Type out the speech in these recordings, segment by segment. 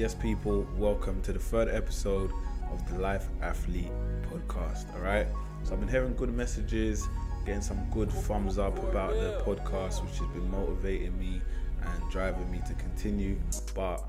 Yes, people, welcome to the third episode of the Life Athlete podcast. All right. So I've been hearing good messages, getting some good thumbs up about the podcast, which has been motivating me and driving me to continue. But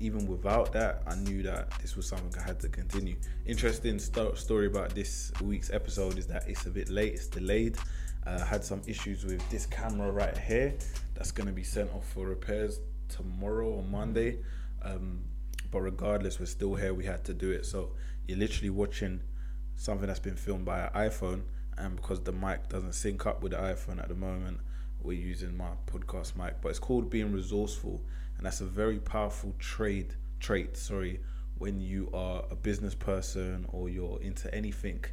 even without that, I knew that this was something I had to continue. Interesting st- story about this week's episode is that it's a bit late, it's delayed. Uh, had some issues with this camera right here that's going to be sent off for repairs tomorrow or Monday. Um, but regardless, we're still here. We had to do it. So you're literally watching something that's been filmed by an iPhone, and because the mic doesn't sync up with the iPhone at the moment, we're using my podcast mic. But it's called being resourceful, and that's a very powerful trade trait. Sorry, when you are a business person or you're into anything,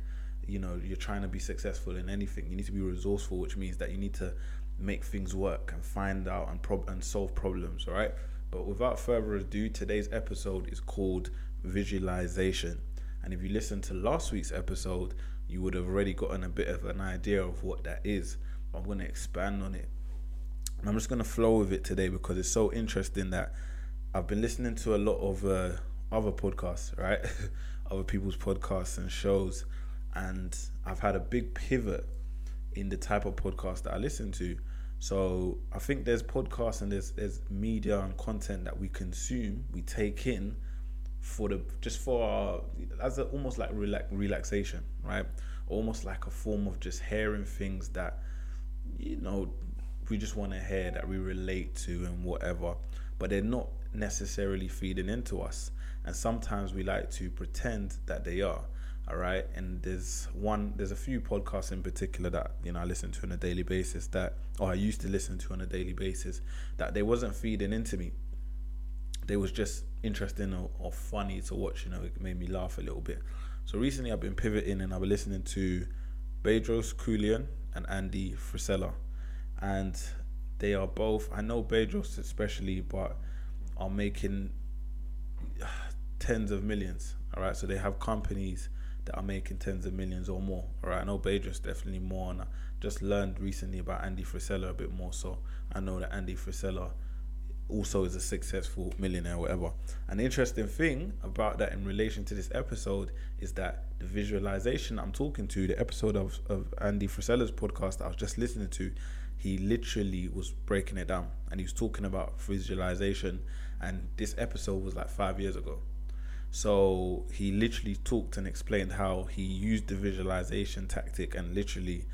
you know, you're trying to be successful in anything. You need to be resourceful, which means that you need to make things work and find out and prob- and solve problems. All right. But without further ado, today's episode is called visualization. And if you listen to last week's episode, you would have already gotten a bit of an idea of what that is. I'm going to expand on it. I'm just going to flow with it today because it's so interesting that I've been listening to a lot of uh, other podcasts, right? other people's podcasts and shows. And I've had a big pivot in the type of podcast that I listen to. So I think there's podcasts and there's there's media and content that we consume, we take in for the just for our, as a, almost like relax, relaxation, right? Almost like a form of just hearing things that you know we just want to hear that we relate to and whatever, but they're not necessarily feeding into us. And sometimes we like to pretend that they are all right? And there's one there's a few podcasts in particular that you know i listen to on a daily basis that or i used to listen to on a daily basis that they wasn't feeding into me. They was just interesting or, or funny to watch you know it made me laugh a little bit. So recently i've been pivoting and i've been listening to bedros keuilian and andy frisella. And they are both i know bedros especially but are making uh, tens of millions all right? So they have companies that are making tens of millions or more. Right, I know Bedros definitely more, and I just learned recently about Andy Frisella a bit more. So I know that Andy Frisella also is a successful millionaire, whatever. An interesting thing about that in relation to this episode is that the visualization I'm talking to, the episode of, of Andy Frisella's podcast I was just listening to, he literally was breaking it down and he was talking about visualization. And this episode was like five years ago. So he literally talked and explained how he used the visualization tactic and literally,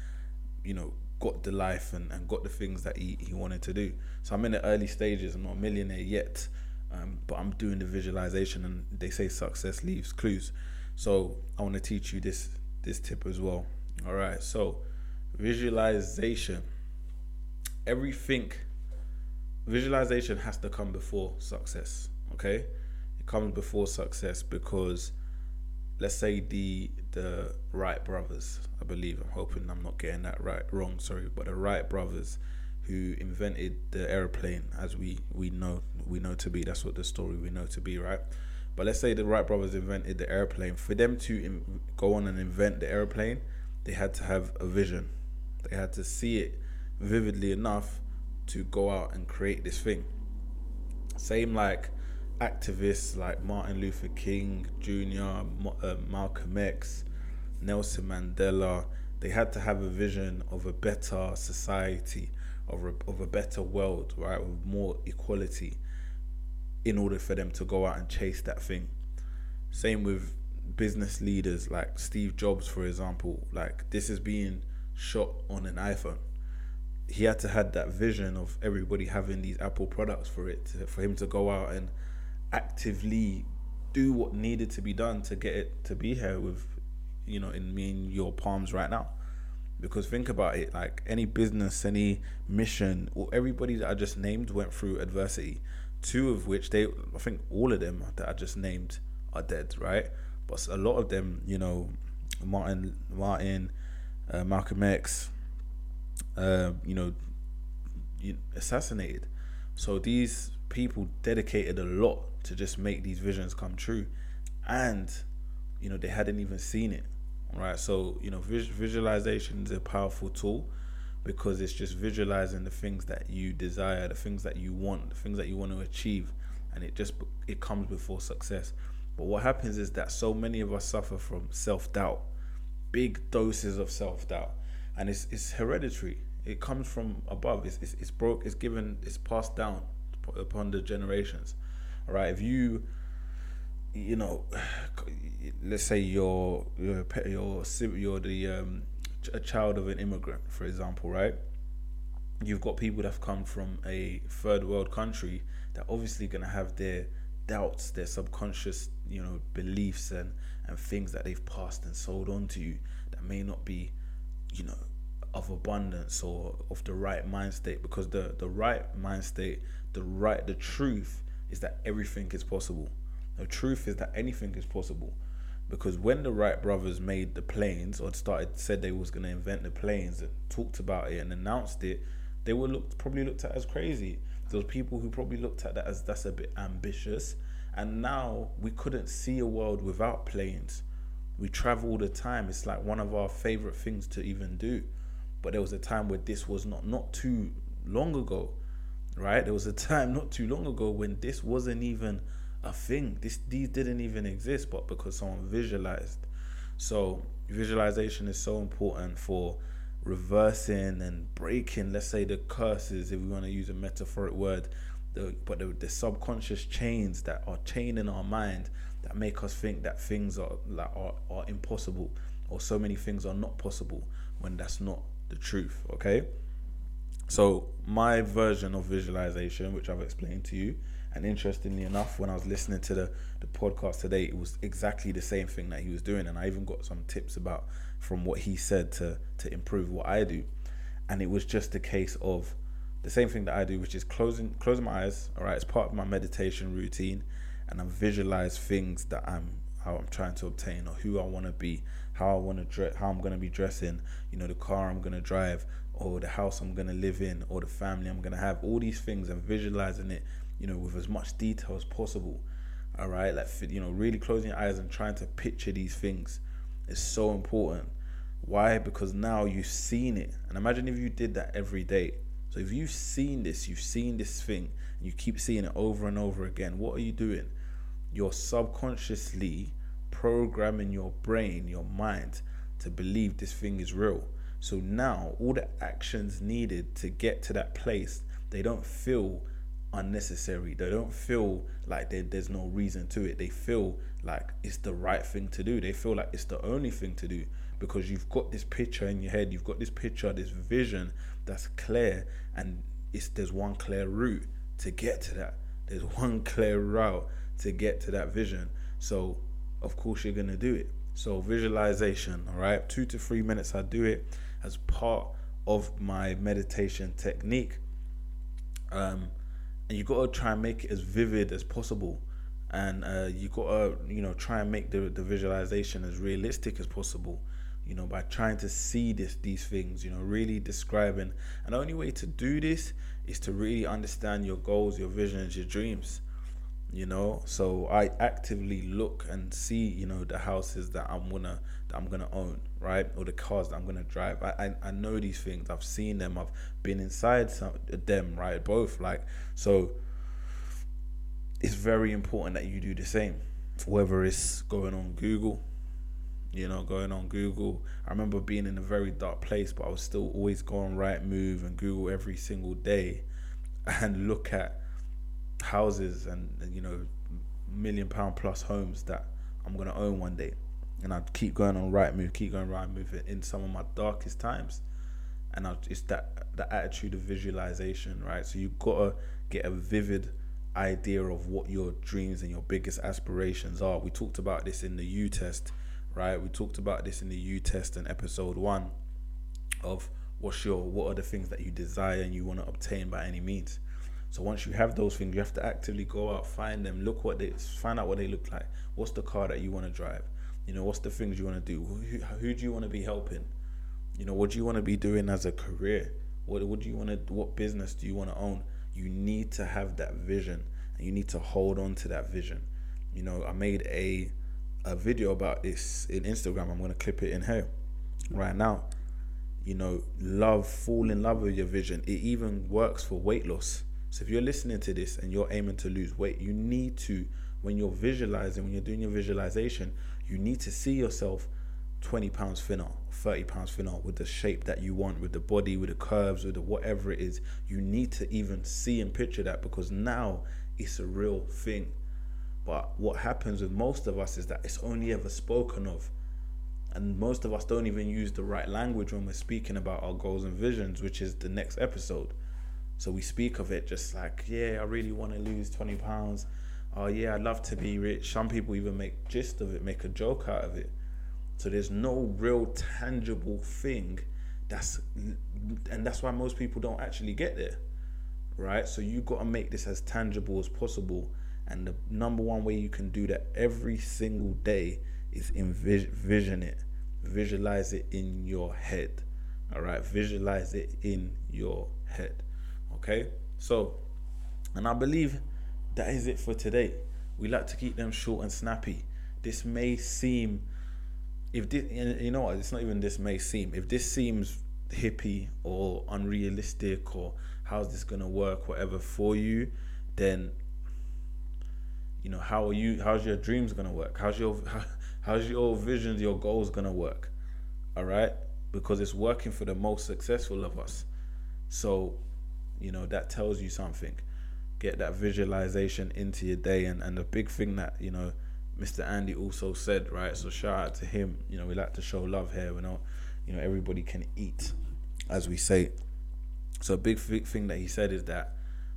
you know, got the life and, and got the things that he, he wanted to do. So I'm in the early stages. I'm not a millionaire yet, um, but I'm doing the visualization and they say success leaves clues. So I want to teach you this this tip as well. All right. So visualization. Everything visualization has to come before success. Okay comes before success because let's say the the Wright brothers, I believe. I'm hoping I'm not getting that right wrong, sorry, but the Wright brothers who invented the airplane as we we know we know to be. That's what the story we know to be, right? But let's say the Wright brothers invented the airplane. For them to in, go on and invent the airplane, they had to have a vision. They had to see it vividly enough to go out and create this thing. Same like activists like Martin Luther King Jr., uh, Malcolm X, Nelson Mandela, they had to have a vision of a better society, of a, of a better world, right, with more equality, in order for them to go out and chase that thing. Same with business leaders like Steve Jobs, for example. Like this is being shot on an iPhone. He had to had that vision of everybody having these Apple products for it, to, for him to go out and actively do what needed to be done to get it to be here with you know in me in your palms right now. Because think about it like any business any mission or everybody that i just named went through adversity. Two of which they i think all of them that i just named are dead right? But a lot of them you know martin martin uh, malcolm x uh, you know assassinated. So these people dedicated a lot to just make these visions come true and you know they hadn't even seen it right so you know vis- visualization is a powerful tool because it's just visualizing the things that you desire the things that you want the things that you want to achieve and it just it comes before success. But what happens is that so many of us suffer from self doubt, big doses of self doubt, and it's it's hereditary. It comes from above. It's, it's it's broke. It's given. It's passed down upon the generations. All right. If you you know, let's say you're you're you're, you're the um, a child of an immigrant, for example, right? You've got people that have come from a third world country that obviously going to have their doubts, their subconscious, you know, beliefs and and things that they've passed and sold on to you that may not be, you know, of abundance or of the right mind state. Because the the right mind state, the right, the truth is that everything is possible. The truth is that anything is possible. Because when the Wright brothers made the planes or started said they was gonna invent the planes and talked about it and announced it, they were looked probably looked at as crazy. Was people who probably looked at that as that's a bit ambitious. And now we couldn't see a world without planes. We travel all the time. It's like one of our favorite things to even do. But there was a time where this was not not too long ago, right? There was a time not too long ago when this wasn't even a thing. This these didn't even exist, but because someone visualized. So visualization is so important for reversing and breaking, let's say the curses, if we want to use a metaphoric word, the, but the, the subconscious chains that are chaining our mind that make us think that things are like are, are impossible or so many things are not possible when that's not the truth. Okay. So my version of visualization, which I've explained to you, and interestingly enough, when I was listening to the, the podcast today, it was exactly the same thing that he was doing. And I even got some tips about from what he said to, to improve what I do. And it was just a case of the same thing that I do, which is closing closing my eyes. All right, it's part of my meditation routine, and I visualize things that I'm how I'm trying to obtain or who I want to be, how I want to dress, how I'm going to be dressing, you know, the car I'm going to drive, or the house I'm to live in, or the family I'm to have. All these things and visualizing it you know, with as much detail as possible. All right, like you know, really closing your eyes and trying to picture these things is so important. Why? Because now you've seen it, and imagine if you did that every day. So if you've seen this, you've seen this thing, and you keep seeing it over and over again. What are you doing? You're subconsciously programming your brain, your mind, to believe this thing is real. So now all the actions needed to get to that place, they don't feel unnecessary. They don't feel like there's no reason to it. They feel like it's the right thing to do. They feel like it's the only thing to do because you've got this picture in your head. You've got this picture, this vision that's clear, and it's there's one clear route to get to that. There's one clear route to get to that vision. So of course you're gonna do it. So visualization, all right, two to three minutes. I do it as part of my meditation technique. Um, and you got to try and make it as vivid as possible and uh, you got to you know try and make the, the visualization as realistic as possible you know by trying to see this these things you know really describing and the only way to do this is to really understand your goals your visions your dreams you know? So i actively look and see you know the houses that i'm gonna that i'm gonna own right? Or the cars that i'm gonna drive. I i, I know these things. I've seen them. I've been inside some them right? Both like so it's very important that you do the same. Whether it's going on google you know going on google. I remember being in a very dark place but i was still always going Rightmove and google every single day and look at houses and you know million pound plus homes that I'm gonna own one day, and I'd keep going on Rightmove, keep going Rightmove in some of my darkest times, and I, it's that the attitude of visualization, right? So you gotta get a vivid idea of what your dreams and your biggest aspirations are. We talked about this in the U test, right? We talked about this in the U test in episode one of what's your what are the things that you desire and you want to obtain by any means so once you have those things, you have to actively go out, find them, look what they, find out what they look like. What's the car that you want to drive? You know, what's the things you want to do? Who, who do you want to be helping? You know, what do you want to be doing as a career? What, what do you want to, what business do you want to own? You need to have that vision and you need to hold on to that vision. You know, I made a, a video about this in Instagram. I'm to clip it in here right now. You know, love, fall in love with your vision. It even works for weight loss So if you're listening to this and you're aiming to lose weight, you need to, when you're visualizing, when you're doing your visualization, you need to see yourself 20 pounds thinner, 30 pounds thinner with the shape that you want, with the body, with the curves, with the whatever it is. You need to even see and picture that because now it's a real thing. But what happens with most of us is that it's only ever spoken of. And most of us don't even use the right language when we're speaking about our goals and visions, which is the next episode. So we speak of it just like, yeah, I really want to lose 20 pounds. Oh, yeah, I'd love to be rich. Some people even make gist of it, make a joke out of it. So there's no real tangible thing that's, and that's why most people don't actually get there, right? So you got to make this as tangible as possible. And the number one way you can do that every single day is envision it, visualize it in your head. All right, visualize it in your head. Okay, so, and I believe that is it for today. We like to keep them short and snappy. This may seem, if this, you know what, it's not even this may seem. If this seems hippie or unrealistic or how's this gonna work, whatever for you, then you know how are you? How's your dreams gonna work? How's your how, How's your visions, your goals gonna work? All right, because it's working for the most successful of us. So, you know that tells you something. Get that visualization into your day, and and the big thing that you know, Mr. Andy also said, right? So shout out to him. You know, we like to show love here. We know, you know, everybody can eat, as we say. So a big thing that he said is that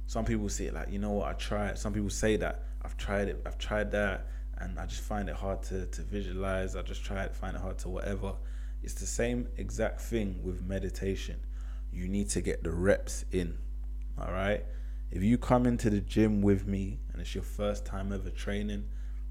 some people see it like, you know what, I tried. Some people say that I've tried it, I've tried that, and I just find it hard to, to visualize. I just try to find it hard to whatever. It's the same exact thing with meditation. You need to get the reps in. All right. If you come into the gym with me and it's your first time ever training,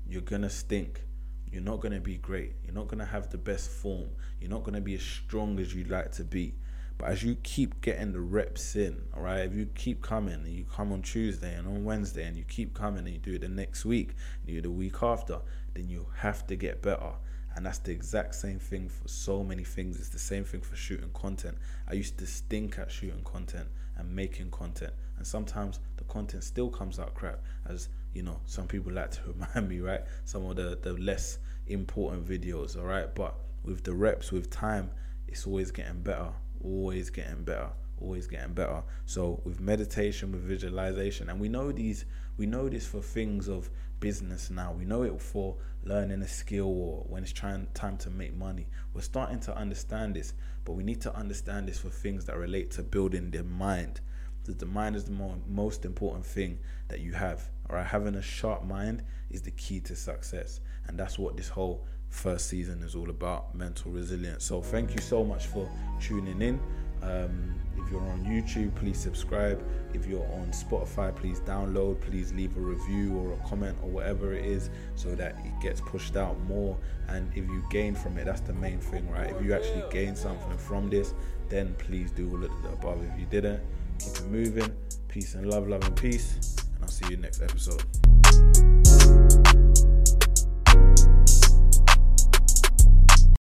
you're gonna stink. You're not gonna be great. You're not gonna have the best form. You're not gonna be as strong as you'd like to be. But as you keep getting the reps in, all right, if you keep coming and you come on Tuesday and on Wednesday and you keep coming and you do it the next week, and you do it the week after, then you have to get better. And that's the exact same thing for so many things. It's the same thing for shooting content. I used to stink at shooting content and making content. And sometimes the content still comes out crap, as you know, some people like to remind me, right? Some of the, the less important videos, all right? But with the reps, with time, it's always getting better always getting better always getting better. So with meditation with visualization and we know these we know this for things of business now. We know it for learning a skill or when it's trying time to make money. We're starting to understand this but we need to understand this for things that relate to building the mind. Because the mind is the mo- most important thing that you have all right? Having a sharp mind is the key to success and that's what this whole first season is all about mental resilience. So thank you so much for tuning in. Um, if you're on YouTube, please subscribe. If you're on Spotify, please download. Please leave a review or a comment or whatever it is so that it gets pushed out more. And if you gain from it, that's the main thing, right? If you actually gain something from this, then please do all of the above. If you didn't, keep it moving. Peace and love, love and peace. And I'll see you next episode.